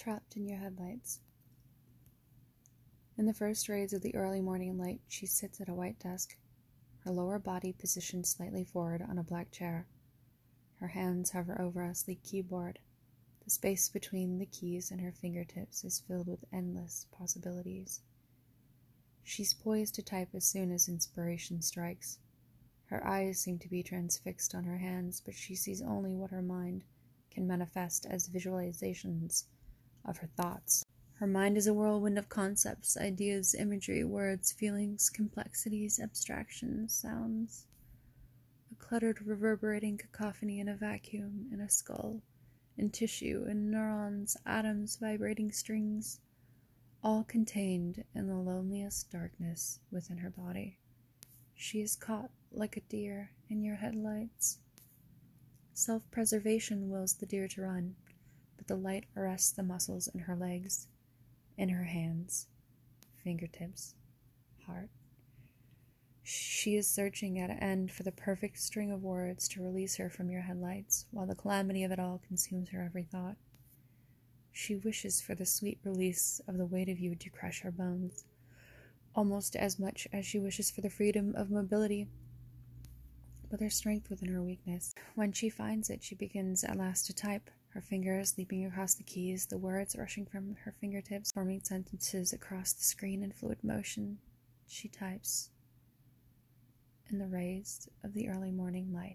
trapped in your headlights. In the first rays of the early morning light, she sits at a white desk, her lower body positioned slightly forward on a black chair. Her hands hover over a sleek keyboard. The space between the keys and her fingertips is filled with endless possibilities. She's poised to type as soon as inspiration strikes. Her eyes seem to be transfixed on her hands, but she sees only what her mind can manifest as visualizations of her thoughts. Her mind is a whirlwind of concepts, ideas, imagery, words, feelings, complexities, abstractions, sounds. A cluttered, reverberating cacophony in a vacuum, in a skull, in tissue, in neurons, atoms, vibrating strings, all contained in the loneliest darkness within her body. She is caught like a deer in your headlights. Self preservation wills the deer to run, the light arrests the muscles in her legs, in her hands, fingertips, heart. She is searching at an end for the perfect string of words to release her from your headlights, while the calamity of it all consumes her every thought. She wishes for the sweet release of the weight of you to crush her bones almost as much as she wishes for the freedom of mobility, but there's strength within her weakness. When she finds it, she begins at last to type, her fingers leaping across the keys, the words rushing from her fingertips, forming sentences across the screen in fluid motion. She types in the rays of the early morning light.